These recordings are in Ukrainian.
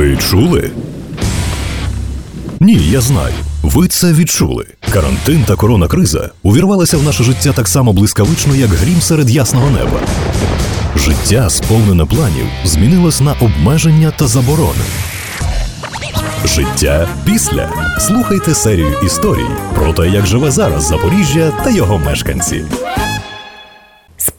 Ви чули? Ні, я знаю. Ви це відчули. Карантин та коронакриза увірвалися в наше життя так само блискавично, як грім серед ясного неба. Життя, сповнене планів, змінилось на обмеження та заборони. Життя після. Слухайте серію історій про те, як живе зараз Запоріжжя та його мешканці.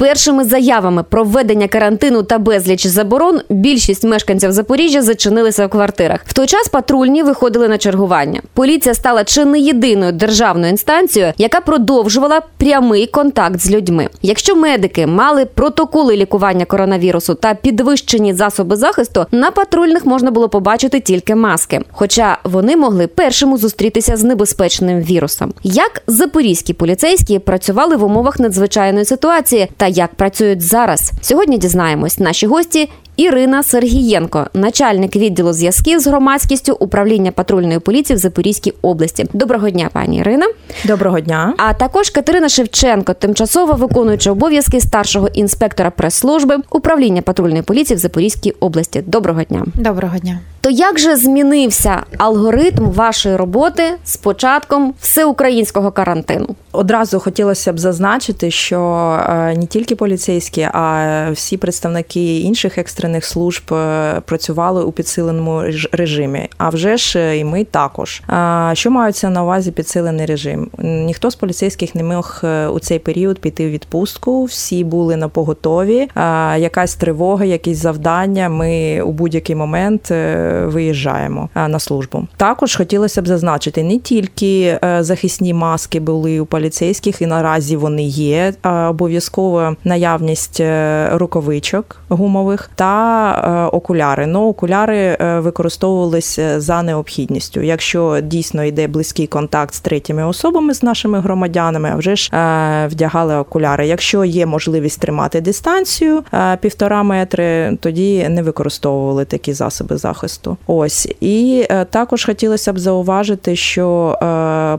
Першими заявами про введення карантину та безліч заборон більшість мешканців Запоріжжя зачинилися в квартирах. В той час патрульні виходили на чергування. Поліція стала чи не єдиною державною інстанцією, яка продовжувала прямий контакт з людьми. Якщо медики мали протоколи лікування коронавірусу та підвищені засоби захисту, на патрульних можна було побачити тільки маски, хоча вони могли першими зустрітися з небезпечним вірусом. Як запорізькі поліцейські працювали в умовах надзвичайної ситуації та як працюють зараз? Сьогодні дізнаємось. Наші гості Ірина Сергієнко, начальник відділу зв'язків з громадськістю управління патрульної поліції в Запорізькій області. Доброго дня, пані Ірина. Доброго дня. А також Катерина Шевченко, тимчасово виконуюча обов'язки старшого інспектора прес-служби управління патрульної поліції в Запорізькій області. Доброго дня. Доброго дня. То як же змінився алгоритм вашої роботи з початком всеукраїнського карантину? Одразу хотілося б зазначити, що е, не тільки поліцейські, а всі представники інших екстрених служб е, працювали у підсиленому режимі. А вже ж е, і ми також. Що маються на увазі підсилений режим? Ніхто з поліцейських не міг у цей період піти в відпустку. Всі були на поготові. Якась тривога, якісь завдання. Ми у будь-який момент виїжджаємо на службу. Також хотілося б зазначити, не тільки захисні маски були у поліцейських, і наразі вони є. Обов'язково наявність е, рукавичок гумових та е, окуляри. Ну, окуляри е, використовувалися за необхідністю. Якщо дійсно йде близький контакт з третіми особами, з нашими громадянами, а вже ж вдягали окуляри. Якщо є можливість тримати дистанцію півтора метри, тоді не використовували такі засоби захисту. Ось і також хотілося б зауважити, що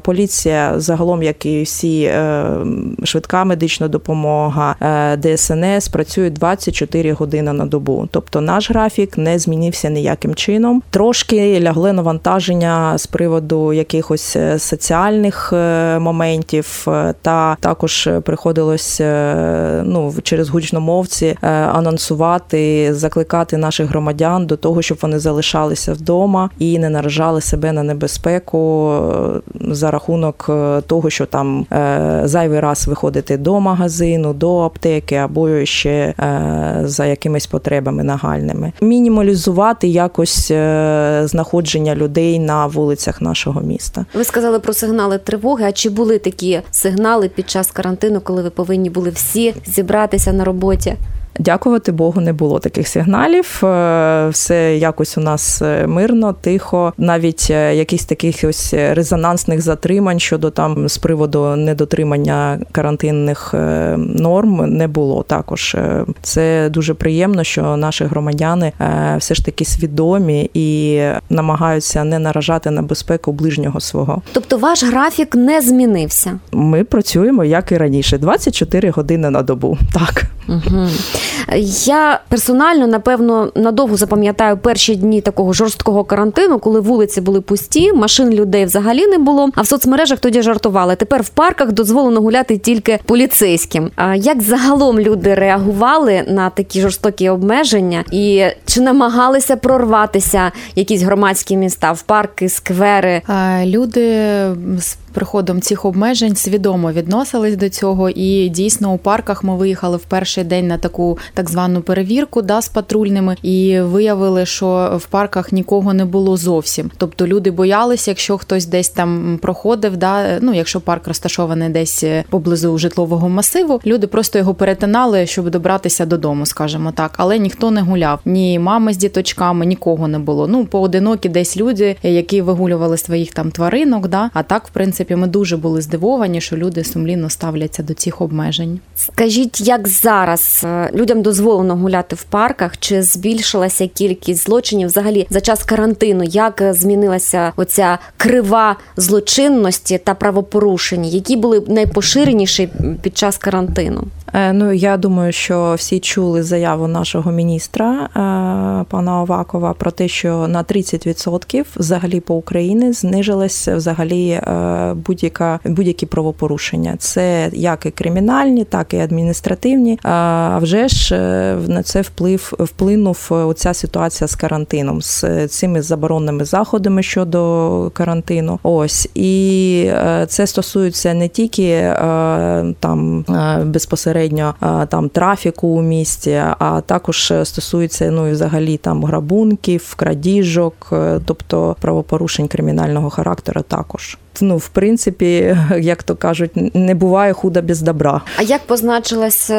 поліція загалом, як і всі е, швидка медична допомога, е, ДСНС працюють 24 години на добу. Тобто наш графік не змінився ніяким чином. Трошки лягло навантаження з приводу якихось е, соціальних моментів, та також приходилось ну через гучномовці анонсувати, закликати наших громадян до того, щоб вони залишалися вдома і не наражали себе на небезпеку за рахунок того, що там е, зайвий раз виходити до магазину, до аптеки або ще е, за якимись потребами нагальними. Мінімалізувати якось е, знаходження людей на вулицях нашого міста. Ви сказали про сигнали тривоги. А чи були такі сигнали під час карантину, коли ви повинні були всі зібратися на роботі? Дякувати Богу, не було таких сигналів. Е, все якось у нас е, мирно, тихо. Навіть е, якісь таких ось резонансних затримань щодо там з приводу недотримання карантинних норм не було. Також це дуже приємно, що наші громадяни все ж таки свідомі і намагаються не наражати на безпеку ближнього свого. Тобто, ваш графік не змінився. Ми працюємо як і раніше, 24 години на добу. Так. Угу. Я персонально, напевно, надовго запам'ятаю перші дні такого жорсткого карантину, коли вулиці були пусті, машин людей взагалі не було. А в соцмережах тоді жартували. Тепер в парках дозволено гуляти тільки поліцейським. А як загалом люди реагували на такі жорстокі обмеження, і чи намагалися прорватися якісь громадські міста в парки, сквери? Люди приходом цих обмежень свідомо відносились до цього, і дійсно у парках ми виїхали в перший день на таку так звану перевірку да, з патрульними, і виявили, що в парках нікого не було зовсім. Тобто люди боялися, якщо хтось десь там проходив, да, ну якщо парк розташований десь поблизу житлового масиву, люди просто його перетинали, щоб добратися додому, скажімо так, але ніхто не гуляв. Ні мами з діточками, нікого не було. Ну поодинокі десь люди, які вигулювали своїх там тваринок, да, а так, в принципі принципі, ми дуже були здивовані, що люди сумлінно ставляться до цих обмежень. Скажіть, як зараз е, людям дозволено гуляти в парках? Чи збільшилася кількість злочинів взагалі за час карантину? Як змінилася оця крива злочинності та правопорушень, які були найпоширеніші під час карантину? Е, Ну я думаю, що всі чули заяву нашого міністра е, пана Овакова про те, що на 30% взагалі по Україні знижилось взагалі е, будь-яка будь-які правопорушення. Це як і кримінальні, так і адміністративні. А вже ж на це вплив вплинув оця ситуація з карантином, з цими заборонними заходами щодо карантину. Ось і це стосується не тільки там е, безпосередньо е, там трафіку у місті, а також стосується ну і взагалі там грабунків, крадіжок, е, тобто правопорушень кримінального характеру також. Ну, в принципі, як то кажуть, не буває худа без добра. А як позначилась е,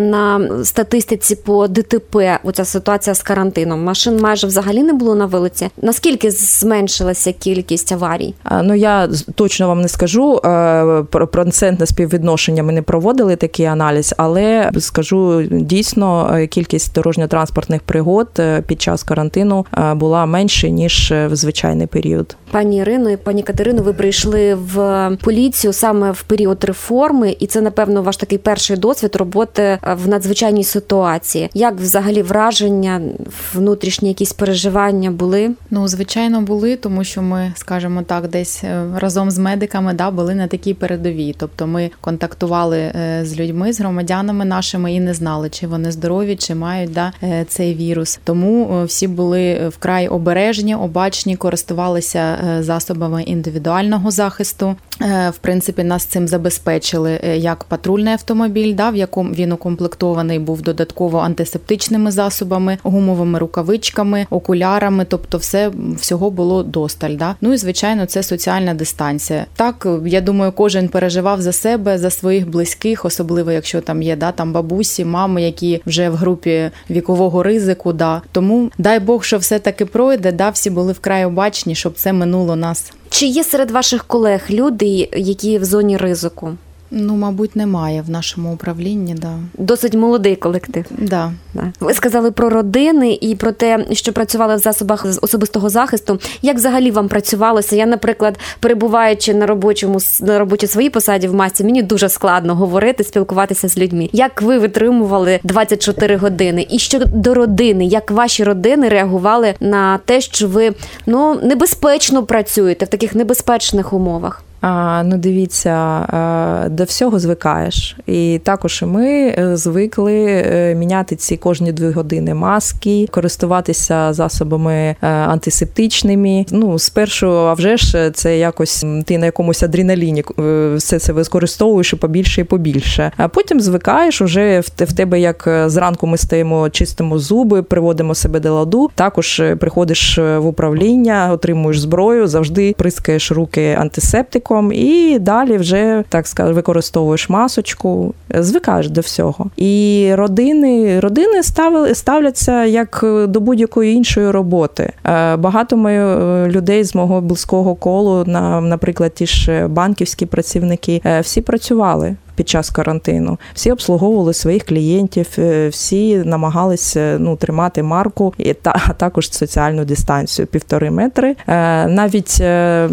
на статистиці по ДТП оця ситуація з карантином? Машин майже взагалі не було на вулиці. Наскільки зменшилася кількість аварій? Ну я точно вам не скажу е, про процентне співвідношення. Ми не проводили такий аналіз, але скажу дійсно, е, кількість дорожньо-транспортних пригод під час карантину була менше ніж в звичайний період. Пані Ірино і пані Катерино, ви прийшли в поліцію саме в період реформи, і це напевно ваш такий перший досвід роботи е, в надзвичайній ситуації. Як взагалі враження, внутрішні якісь переживання були? Ну, звичайно, були, тому що ми, скажімо так, десь е, разом з медиками да, були на такій передовій. Тобто ми контактували е, з людьми, з громадянами нашими і не знали, чи вони здорові, чи мають да, цей вірус. Тому всі були вкрай обережні, обачні, користувалися засобами індивідуального захисту. Е, В принципі, нас цим забезпечили е, як патрульний автомобіль, да, в якому він укомплектований був додатково антисептичними засобами, гумовими рукавичками, окулярами. Тобто, все всього було досталь. Да? Ну і звичайно, це соціальна дистанція. Так, е, я думаю, кожен переживав за себе, за своїх близьких, особливо якщо там є да, там бабусі, мами, які вже в групі вікового ризику. Да. Тому дай Бог, що все таки пройде. Да, всі були вкрай обачні, щоб це минуло нас. Чи є серед ваших колег люди, які в зоні ризику? Ну, мабуть, немає в нашому управлінні, да. Досить молодий колектив. Да. Да. Ви сказали про родини і про те, що працювали в засобах особистого захисту. Як взагалі вам працювалося? Я, наприклад, перебуваючи на робочому на роботі своїй посаді в масі, мені дуже складно говорити, спілкуватися з людьми. Як ви витримували 24 години? І щодо родини, як ваші родини реагували на те, що ви ну небезпечно працюєте в таких небезпечних умовах? Ну, дивіться, до всього звикаєш. І також і ми е, звикли е, міняти ці кожні дві години маски, користуватися засобами е, антисептичними. Ну, спершу, а вже ж це якось ти на якомусь адреналіні все це використовуєш і побільше і побільше. А потім звикаєш, уже в тебе як зранку ми стаємо, чистимо зуби, приводимо себе до ладу. Також приходиш в управління, отримуєш зброю, завжди прискаєш руки антисептиком, і далі вже так скажу, використовуєш масочку, звикаєш до всього. І родини, родини ставили ставляться як е, до будь-якої іншої роботи. Е, Багато мої е, людей з мого близького колу, на, наприклад, ті ж банківські працівники, всі працювали. Під час карантину всі обслуговували своїх клієнтів, е, всі намагалися ну тримати марку і та а також соціальну дистанцію півтори метри. Е, Навіть е,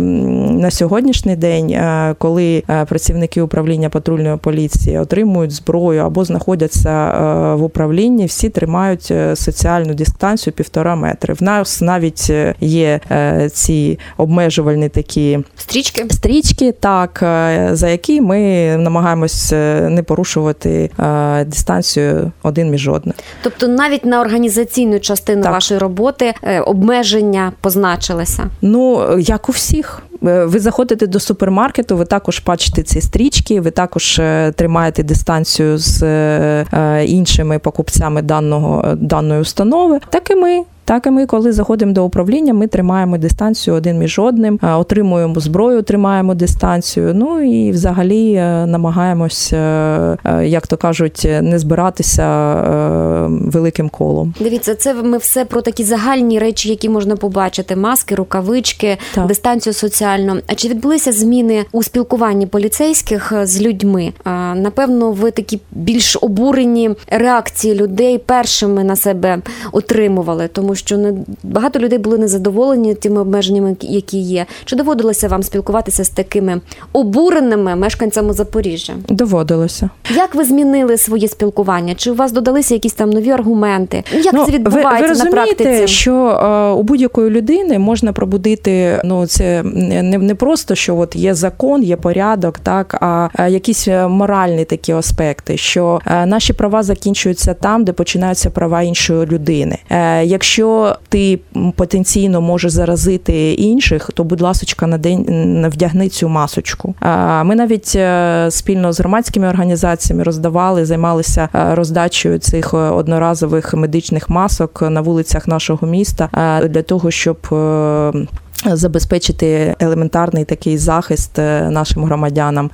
на сьогоднішній день, е, коли е, працівники управління патрульної поліції отримують зброю або знаходяться е, в управлінні, всі тримають е, соціальну дистанцію півтора метри. В нас навіть е, є е, ці обмежувальні такі Стрічки? стрічки, так е, за які ми намагаємось е, не порушувати е, дистанцію один між одним. Тобто навіть на організаційну частину Так. вашої роботи е, обмеження позначилися. Ну як у всіх. Ви заходите до супермаркету, ви також бачите ці стрічки, ви також тримаєте дистанцію з іншими покупцями даного даної установи. Так і ми. Так і ми, коли заходимо до управління, ми тримаємо дистанцію один між одним, е, отримуємо зброю, тримаємо дистанцію. Ну і взагалі е, намагаємось, е, як то кажуть, не збиратися великим колом. Дивіться, це ми все про такі загальні речі, які можна побачити: маски, рукавички, Так. дистанцію соціальну. А чи відбулися зміни у спілкуванні поліцейських з людьми? Напевно, ви такі більш обурені реакції людей першими на себе отримували, тому що не багато людей були незадоволені тими обмеженнями, які є. Чи доводилося вам спілкуватися з такими обуреними мешканцями Запоріжжя? Доводилося. Як ви змінили своє спілкування? Чи у вас додалися якісь там нові аргументи? Як ну, це відбувається ви, ви розумієте, на практиці? що е, у будь-якої людини можна пробудити ну це не, не просто що от є закон, є порядок, так а е, якісь моральні такі аспекти, що е, наші права закінчуються там, де починаються права іншої людини. Е, якщо ти потенційно можеш заразити інших, то будь ласочка на день вдягни цю масочку. Ми навіть е, спільно з громадськими організаціями роздавали, займалися е, роздачею цих е, одноразових медичних масок на вулицях нашого міста для того, щоб Забезпечити елементарний такий захист е, нашим громадянам.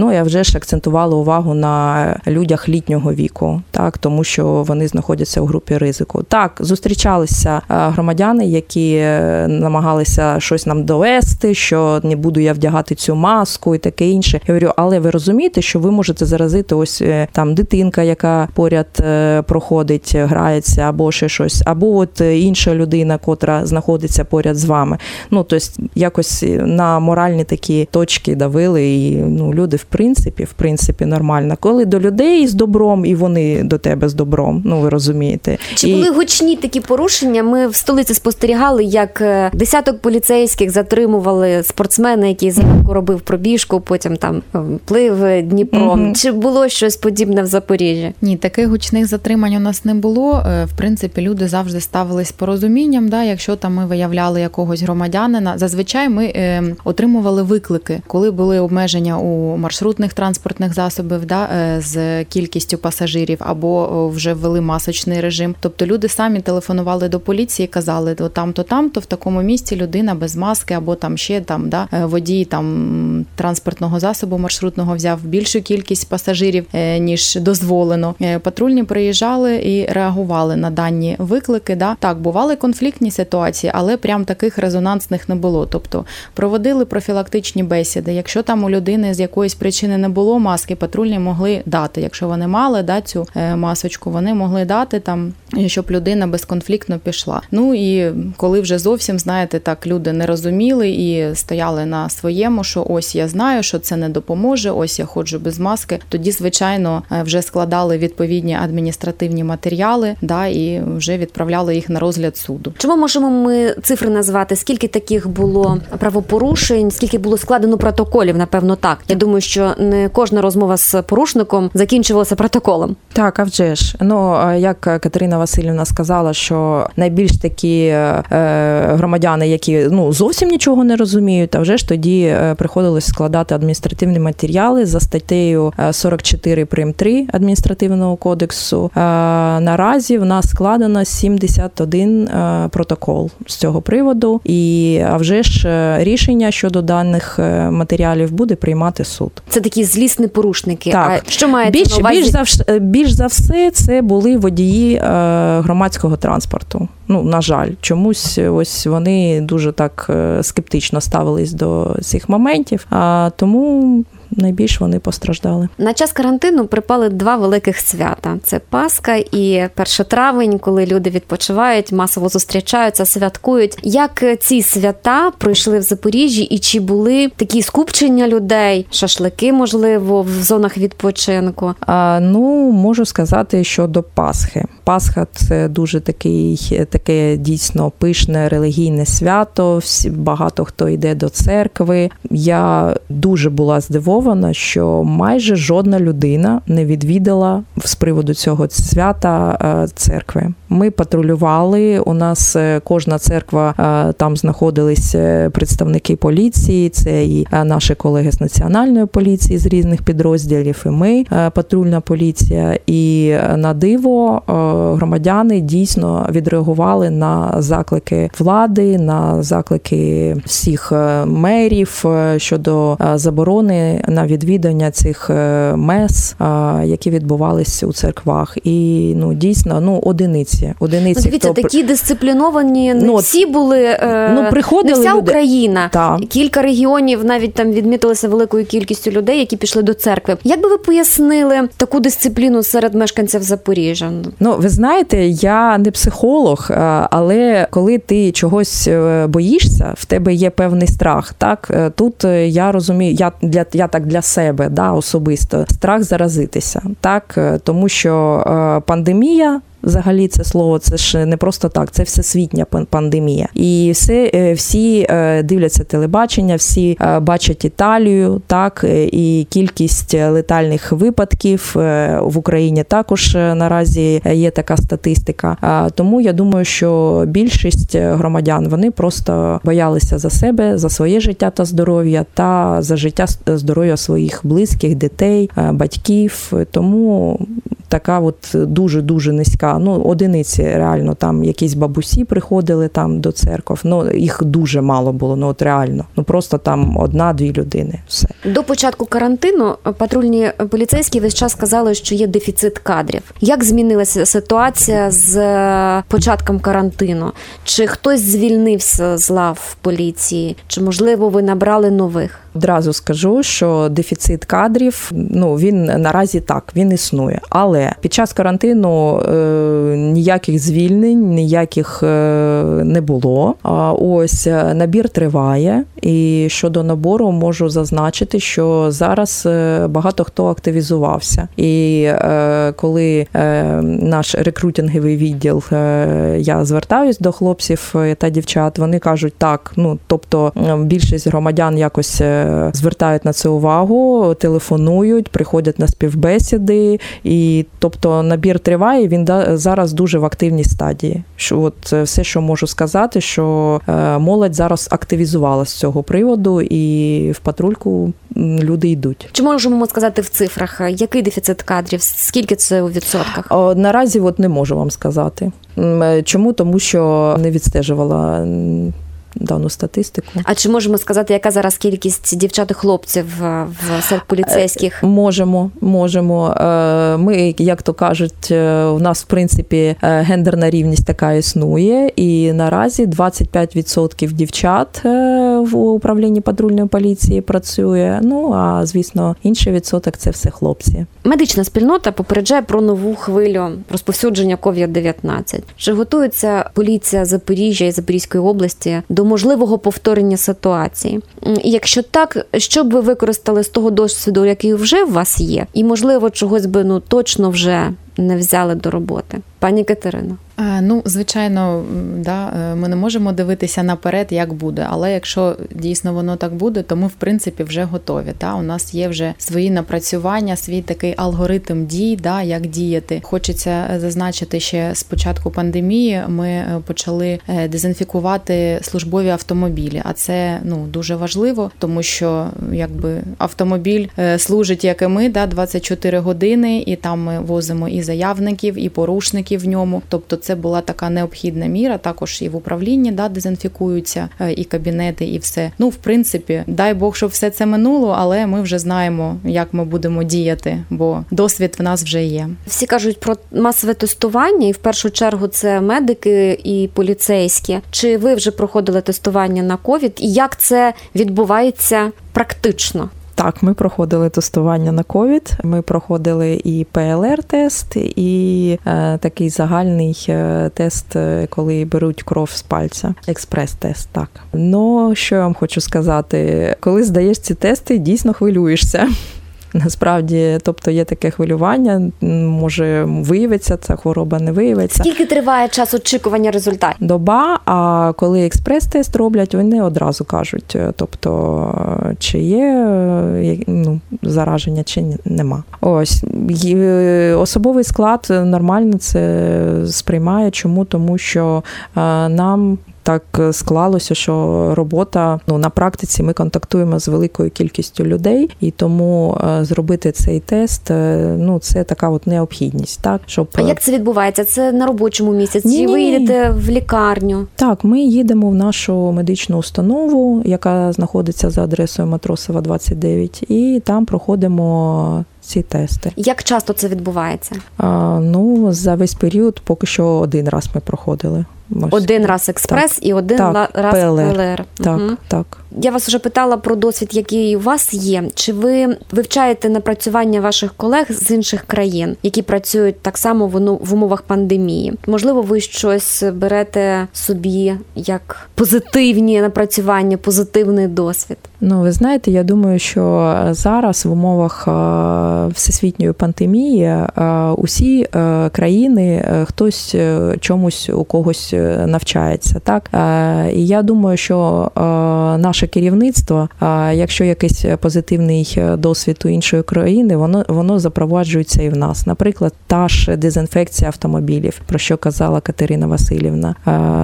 Ну я вже ж акцентувала увагу на людях літнього віку, так тому що вони знаходяться у групі ризику. Так зустрічалися е, громадяни, які е, намагалися щось нам довести, що не буду я вдягати цю маску і таке інше. Я говорю, але ви розумієте, що ви можете заразити ось там дитинка, яка поряд проходить, грається, або ще щось, або от інша людина, котра знаходиться поряд з вами. Ну, тобто, якось на моральні такі точки давили, і ну, люди, в принципі, в принципі, нормально. Коли до людей з добром, і вони до тебе з добром, ну ви розумієте. Чи і... були гучні такі порушення? Ми в столиці спостерігали, як е, десяток поліцейських затримували спортсмена, який зранку робив пробіжку, потім там е, плив Дніпром. Mm-hmm. Чи було щось подібне в Запоріжжі? Ні, таких гучних затримань у нас не було. Е, в принципі, люди завжди ставились порозумінням. Да, якщо там ми виявляли якогось громадянина, громадянина. Зазвичай ми е, отримували виклики, коли були обмеження у маршрутних транспортних засобів, да е, з кількістю пасажирів, або вже ввели масочний режим. Тобто люди самі телефонували до поліції, казали, то там, то там, то в такому місці людина без маски, або там ще там да е, водій там транспортного засобу маршрутного взяв більшу кількість пасажирів е, ніж дозволено. Е, патрульні приїжджали і реагували на дані виклики. Да так бували конфліктні ситуації, але прям таких резонансних резонансних не було. Тобто проводили профілактичні бесіди. Якщо там у людини з якоїсь причини не було маски, патрульні могли дати. Якщо вони мали да, цю е, масочку, вони могли дати там, щоб людина безконфліктно пішла. Ну і коли вже зовсім знаєте, так люди не розуміли і стояли на своєму, що ось я знаю, що це не допоможе. Ось я ходжу без маски. Тоді, звичайно, е, вже складали відповідні адміністративні матеріали, да і вже відправляли їх на розгляд суду. Чому можемо ми цифри назвати? Таких було правопорушень, скільки було складено протоколів, напевно, так. Я думаю, що не кожна розмова з порушником закінчувалася протоколом. Так, а вже ж ну як Катерина Васильівна сказала, що найбільш такі е, громадяни, які ну зовсім нічого не розуміють, а вже ж тоді е, приходилось складати адміністративні матеріали за статтею 44 прим 3 адміністративного кодексу. Е, наразі в нас складено 71 протокол з цього приводу і а вже ж е, рішення щодо даних е, матеріалів буде приймати суд. Це такі злісні порушники. Так. А що має більш, на увазі? більш за більш за все, це були водії е, громадського транспорту. Ну на жаль, чомусь ось вони дуже так скептично ставились до цих моментів. А тому найбільш вони постраждали. На час карантину припали два великих свята: це Пасха і 1 травень, коли люди відпочивають, масово зустрічаються, святкують. Як ці свята пройшли в Запоріжжі, і чи були такі скупчення людей, шашлики, можливо, в зонах відпочинку? А, Ну можу сказати, що до Пасхи. Пасха це дуже такий, таке дійсно пишне релігійне свято. Всі багато хто йде до церкви. Я дуже була здивована зафіксовано, що майже жодна людина не відвідала з приводу цього свята е, церкви. Ми патрулювали. У нас е, кожна церква е, там знаходились представники поліції. Це і наші колеги з національної поліції з різних підрозділів. і Ми патрульна поліція. І на диво громадяни дійсно відреагували на заклики влади, на заклики всіх мерів щодо заборони на відвідання цих е, мес, які відбувалися у церквах. І ну дійсно ну одиниці одиниці. Одиниці Ну, дивіться, хто... такі дисципліновані не Ну, всі були. е, Ну, приходили не вся люди. Україна. Так. Кілька регіонів навіть там відмітилися великою кількістю людей, які пішли до церкви. Як би ви пояснили таку дисципліну серед мешканців Запоріжжя? Ну, ви знаєте, я не психолог, е, але коли ти чогось е, боїшся, в тебе є певний страх. Так Е, тут я розумію, я для я так для себе да, особисто страх заразитися, так тому що пандемія. Взагалі, це слово це ж не просто так, це всесвітня пандемія. І все, е, всі е, дивляться телебачення, всі е, бачать Італію, так і кількість летальних випадків в Україні також наразі є така статистика. Тому я думаю, що більшість громадян вони просто боялися за себе, за своє життя та здоров'я, та за життя здоров'я своїх близьких, дітей, батьків. Тому така от дуже дуже низька. Ну, одиниці реально там якісь бабусі приходили там до церков. Ну їх дуже мало було. Ну от реально, ну просто там одна-дві людини. Все. До початку карантину патрульні поліцейські весь час казали, що є дефіцит кадрів. Як змінилася ситуація з е, початком карантину? Чи хтось звільнився з лав поліції? Чи можливо ви набрали нових? Одразу скажу, що дефіцит кадрів ну він наразі так він існує. Але під час карантину е, ніяких звільнень, ніяких е, не було. А ось е, набір триває. І щодо набору можу зазначити, що зараз е, багато хто активізувався. І е, коли е, наш рекрутинговий відділ е, я звертаюсь до хлопців е, та дівчат, вони кажуть так. Ну тобто більшість громадян якось звертають на це увагу, телефонують, приходять на співбесіди, і тобто набір триває. Він зараз дуже в активній стадії. Що от е, все, що можу сказати, що е, молодь зараз активізувалася з цього приводу, і в патрульку люди йдуть. Чи можемо ми сказати в цифрах, е, який дефіцит кадрів? Скільки це у відсотках? О, Наразі от не можу вам сказати. Чому? Тому що не відстежувала дану статистику. А чи можемо сказати, яка зараз кількість дівчат і хлопців е, в серед поліцейських? Можемо, можемо. Е, Ми, як то кажуть, е, у нас в принципі е, гендерна рівність така існує, і наразі 25% дівчат е, в управлінні патрульної поліції працює. Ну а звісно, інший відсоток це все хлопці. Медична спільнота попереджає про нову хвилю розповсюдження COVID-19. Чи готується поліція Запоріжжя і Запорізької області до можливого повторення ситуації? Якщо так, що б ви використали з того досвіду, який вже в вас є, і можливо чогось би ну точно вже не взяли до роботи, пані Катерино? Е, Ну, звичайно, да, е, ми не можемо дивитися наперед, як буде. Але якщо дійсно воно так буде, то ми в принципі вже готові. Та у нас є вже свої напрацювання, свій такий алгоритм дій, да, як діяти. Хочеться е, зазначити ще з початку пандемії. Ми почали дезінфікувати службові автомобілі. А це ну дуже важливо, тому що якби автомобіль служить, як і ми, да, 24 години, і там ми возимо і заявників, і порушників в ньому. Тобто, це була така необхідна міра. Також і в управлінні да, дезінфікуються е, і кабінети, і все. Ну, в принципі, дай Бог, щоб все це минуло, але ми вже знаємо, як ми будемо діяти, бо досвід в нас вже є. Всі кажуть про масове тестування, і в першу чергу це медики і поліцейські. Чи ви вже проходили тестування на ковід? І як це відбувається практично? Так, ми проходили тестування на ковід. Ми проходили і ПЛР-тест, і е, такий загальний е, тест, е, коли беруть кров з пальця. Експрес-тест, так. Ну, що я вам хочу сказати, коли здаєш ці тести, дійсно хвилюєшся. Насправді, тобто є таке хвилювання, може виявиться ця хвороба, не виявиться. Скільки триває час очікування результатів? Доба, а коли експрес-тест роблять, вони одразу кажуть, е, тобто, е, чи є е, ну, зараження, чи нема. Ось особовий склад нормально це сприймає. Чому? Тому що нам. Так склалося, що робота ну на практиці ми контактуємо з великою кількістю людей, і тому е, зробити цей тест е, ну це така от необхідність, так щоб А як це відбувається? Це на робочому місяці? Ні-ні-ні. ви їдете в лікарню? Так, ми їдемо в нашу медичну установу, яка знаходиться за адресою Матросова 29, і там проходимо ці тести. Як часто це відбувається? А, ну за весь період поки що один раз ми проходили. Ось. Один раз експрес і один Так, раз ПЛР. ПЛР. Так, Мгм. так. Я вас вже питала про досвід, який у вас є. Чи ви вивчаєте напрацювання ваших колег з інших країн, які працюють так само в, ну- в умовах пандемії? Можливо, ви щось берете собі як позитивні напрацювання, позитивний досвід? Ну, ви знаєте, я думаю, що зараз в умовах е, всесвітньої пандемії е, усі е, країни е, хтось чомусь у когось навчається. Так і я думаю, що наше керівництво, якщо якийсь позитивний досвід у іншої країни, воно воно запроваджується і в нас. Наприклад, та ж дезінфекція автомобілів, про що казала Катерина Васильівна.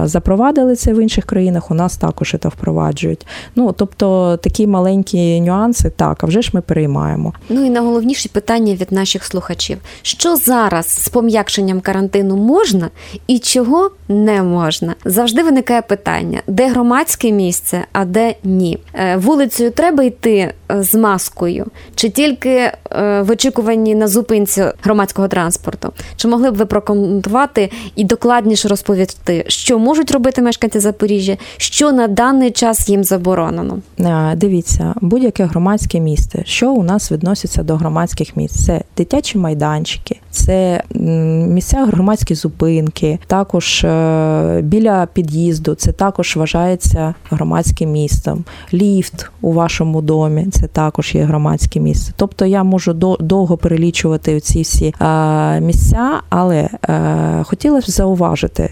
Запровадили це в інших країнах. У нас також це впроваджують. Ну тобто такі маленькі нюанси, так, а вже ж ми переймаємо. Ну і найголовніше питання від наших слухачів: що зараз з пом'якшенням карантину можна і чого не можна? Завжди виникає питання, де громадське місце, а де ні. Е, Вулицею треба йти з маскою, чи тільки е, в очікуванні на зупинці громадського транспорту? Чи могли б ви прокоментувати і докладніше розповісти, що можуть робити мешканці Запоріжжя, що на даний час їм заборонено? Е, Дивіться, будь-яке громадське місце, що у нас відноситься до громадських місць, це дитячі майданчики, це місця громадські зупинки, також е, біля під'їзду, це також вважається громадським місцем. Ліфт у вашому домі, це також є громадське місце. Тобто я можу довго перелічувати ці всі е, місця, але е, хотілося б зауважити,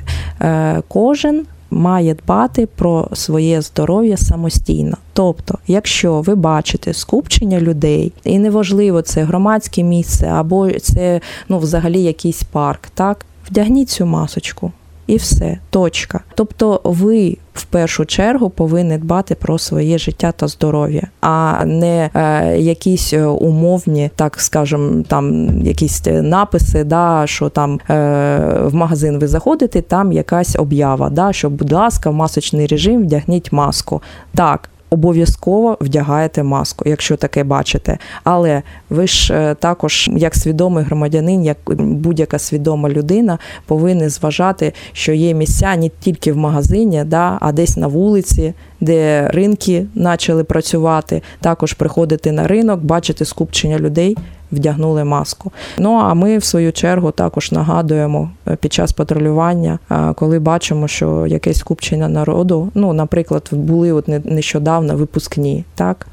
кожен має дбати про своє здоров'я самостійно. Тобто, якщо ви бачите скупчення людей, і неважливо, це громадське місце або це ну, взагалі якийсь парк, так вдягніть цю масочку. І все, точка. Тобто, ви в першу чергу повинні дбати про своє життя та здоров'я, а не е, якісь е, умовні, так скажем, там якісь е, написи, да, що там е, в магазин ви заходите, там якась об'ява, да, що, будь ласка, в масочний режим вдягніть маску. Так. Обов'язково вдягаєте маску, якщо таке бачите. Але ви ж е, також, як свідомий громадянин, як будь-яка свідома людина, повинні зважати, що є місця не тільки в магазині, да, а десь на вулиці, де ринки почали працювати. Також приходити на ринок, бачити скупчення людей. Вдягнули маску. Ну а ми, в свою чергу, також нагадуємо е, під час патрулювання, е, коли бачимо, що якесь скупчення народу. Ну, наприклад, були от не- нещодавно випускні. Так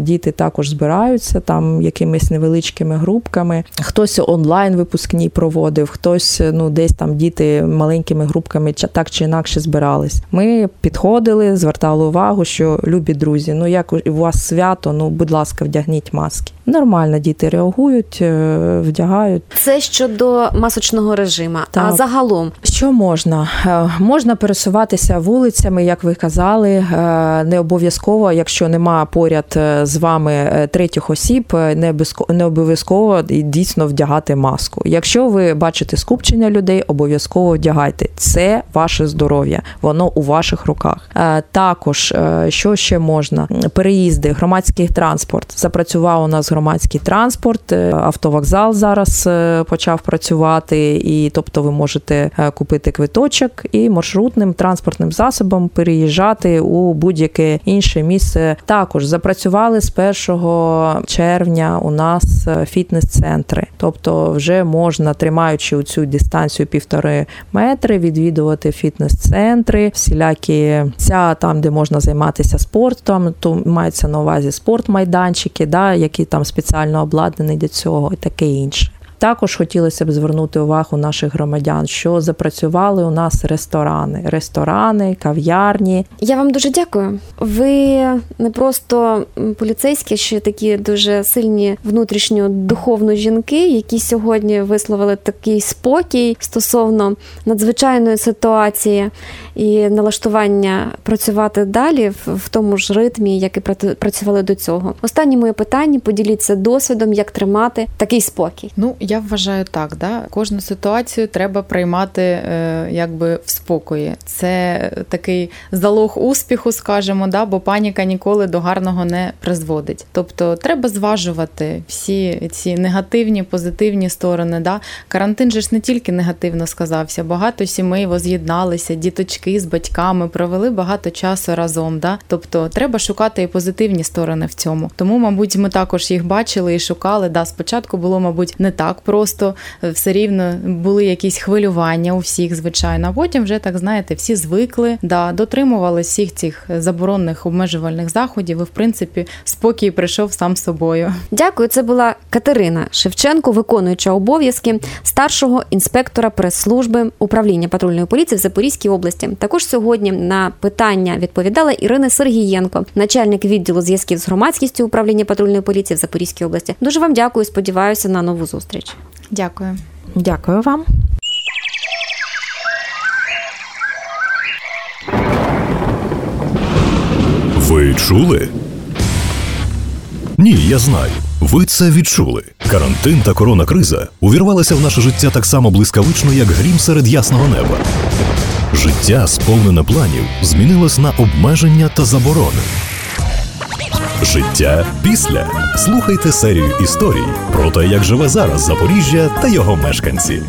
діти також збираються там якимись невеличкими групками. Хтось онлайн випускні проводив, хтось е, ну десь там діти маленькими групками так чи інакше збирались. Ми підходили, звертали увагу, що любі друзі, ну як у вас свято, ну будь ласка, вдягніть маски. Нормально діти реагують, е, вдягають. Це щодо масочного режиму. А загалом, Що можна? Е, Можна пересуватися вулицями, як ви казали. е, Не обов'язково, якщо нема поряд з вами третіх осіб, не обов'язко- не обов'язково дійсно вдягати маску. Якщо ви бачите скупчення людей, обов'язково вдягайте. Це ваше здоров'я, воно у ваших руках. Також що ще можна? Переїзди, громадський транспорт. Запрацював у нас громадський транспорт, е, автовокзал зараз е, почав працювати, і тобто ви можете е, купити квиточок і маршрутним транспортним засобом переїжджати у будь-яке інше місце. Також запрацювали з 1 червня у нас фітнес-центри, тобто вже можна, тримаючи цю дистанцію півтори метри, відвідувати фітнес-центри, всілякі ця там, де можна займатися спортом, то мається на увазі спортмайданчики, да, які там спеціально обладнаний для цього і таке інше. Також хотілося б звернути увагу наших громадян, що запрацювали у нас ресторани, ресторани, кав'ярні. я вам дуже дякую. Ви не просто поліцейські, ще такі дуже сильні внутрішньо духовно жінки, які сьогодні висловили такий спокій стосовно надзвичайної ситуації і налаштування працювати далі в, в тому ж ритмі, як і працювали до цього. Останнє моє питання: поділіться досвідом, як тримати такий спокій. Ну, Я вважаю так, да. Кожну ситуацію треба приймати е, якби в спокої. Це такий залог успіху, скажімо, да, бо паніка ніколи до гарного не призводить. Тобто треба зважувати всі ці негативні, позитивні сторони. Да. Карантин же ж не тільки негативно сказався, багато сімей воз'єдналися, діточки з батьками провели багато часу разом. Да. Тобто треба шукати і позитивні сторони в цьому. Тому, мабуть, ми також їх бачили і шукали. Да, спочатку було, мабуть, не так просто, все рівно були якісь хвилювання у всіх, звичайно. А потім вже так знаєте, всі звикли, да, дотримувалися всіх цих заборонних обмежувальних заходів. І в принципі спокій прийшов сам собою. Дякую. Це була Катерина Шевченко, виконуюча обов'язки старшого інспектора прес-служби управління патрульної поліції в Запорізькій області. Також сьогодні на питання відповідала Ірина Сергієнко, начальник відділу зв'язків з громадськістю управління патрульної поліції в Запорізькій області. Дуже вам дякую. Сподіваюся на нову зустріч. Дякую. Дякую вам. Ви чули? Ні, я знаю. Ви це відчули. Карантин та коронакриза увірвалися в наше життя так само блискавично, як грім серед ясного неба. Життя, сповнене планів, змінилось на обмеження та заборони. Життя після. Слухайте серію історій про те, як живе зараз Запоріжжя та його мешканці.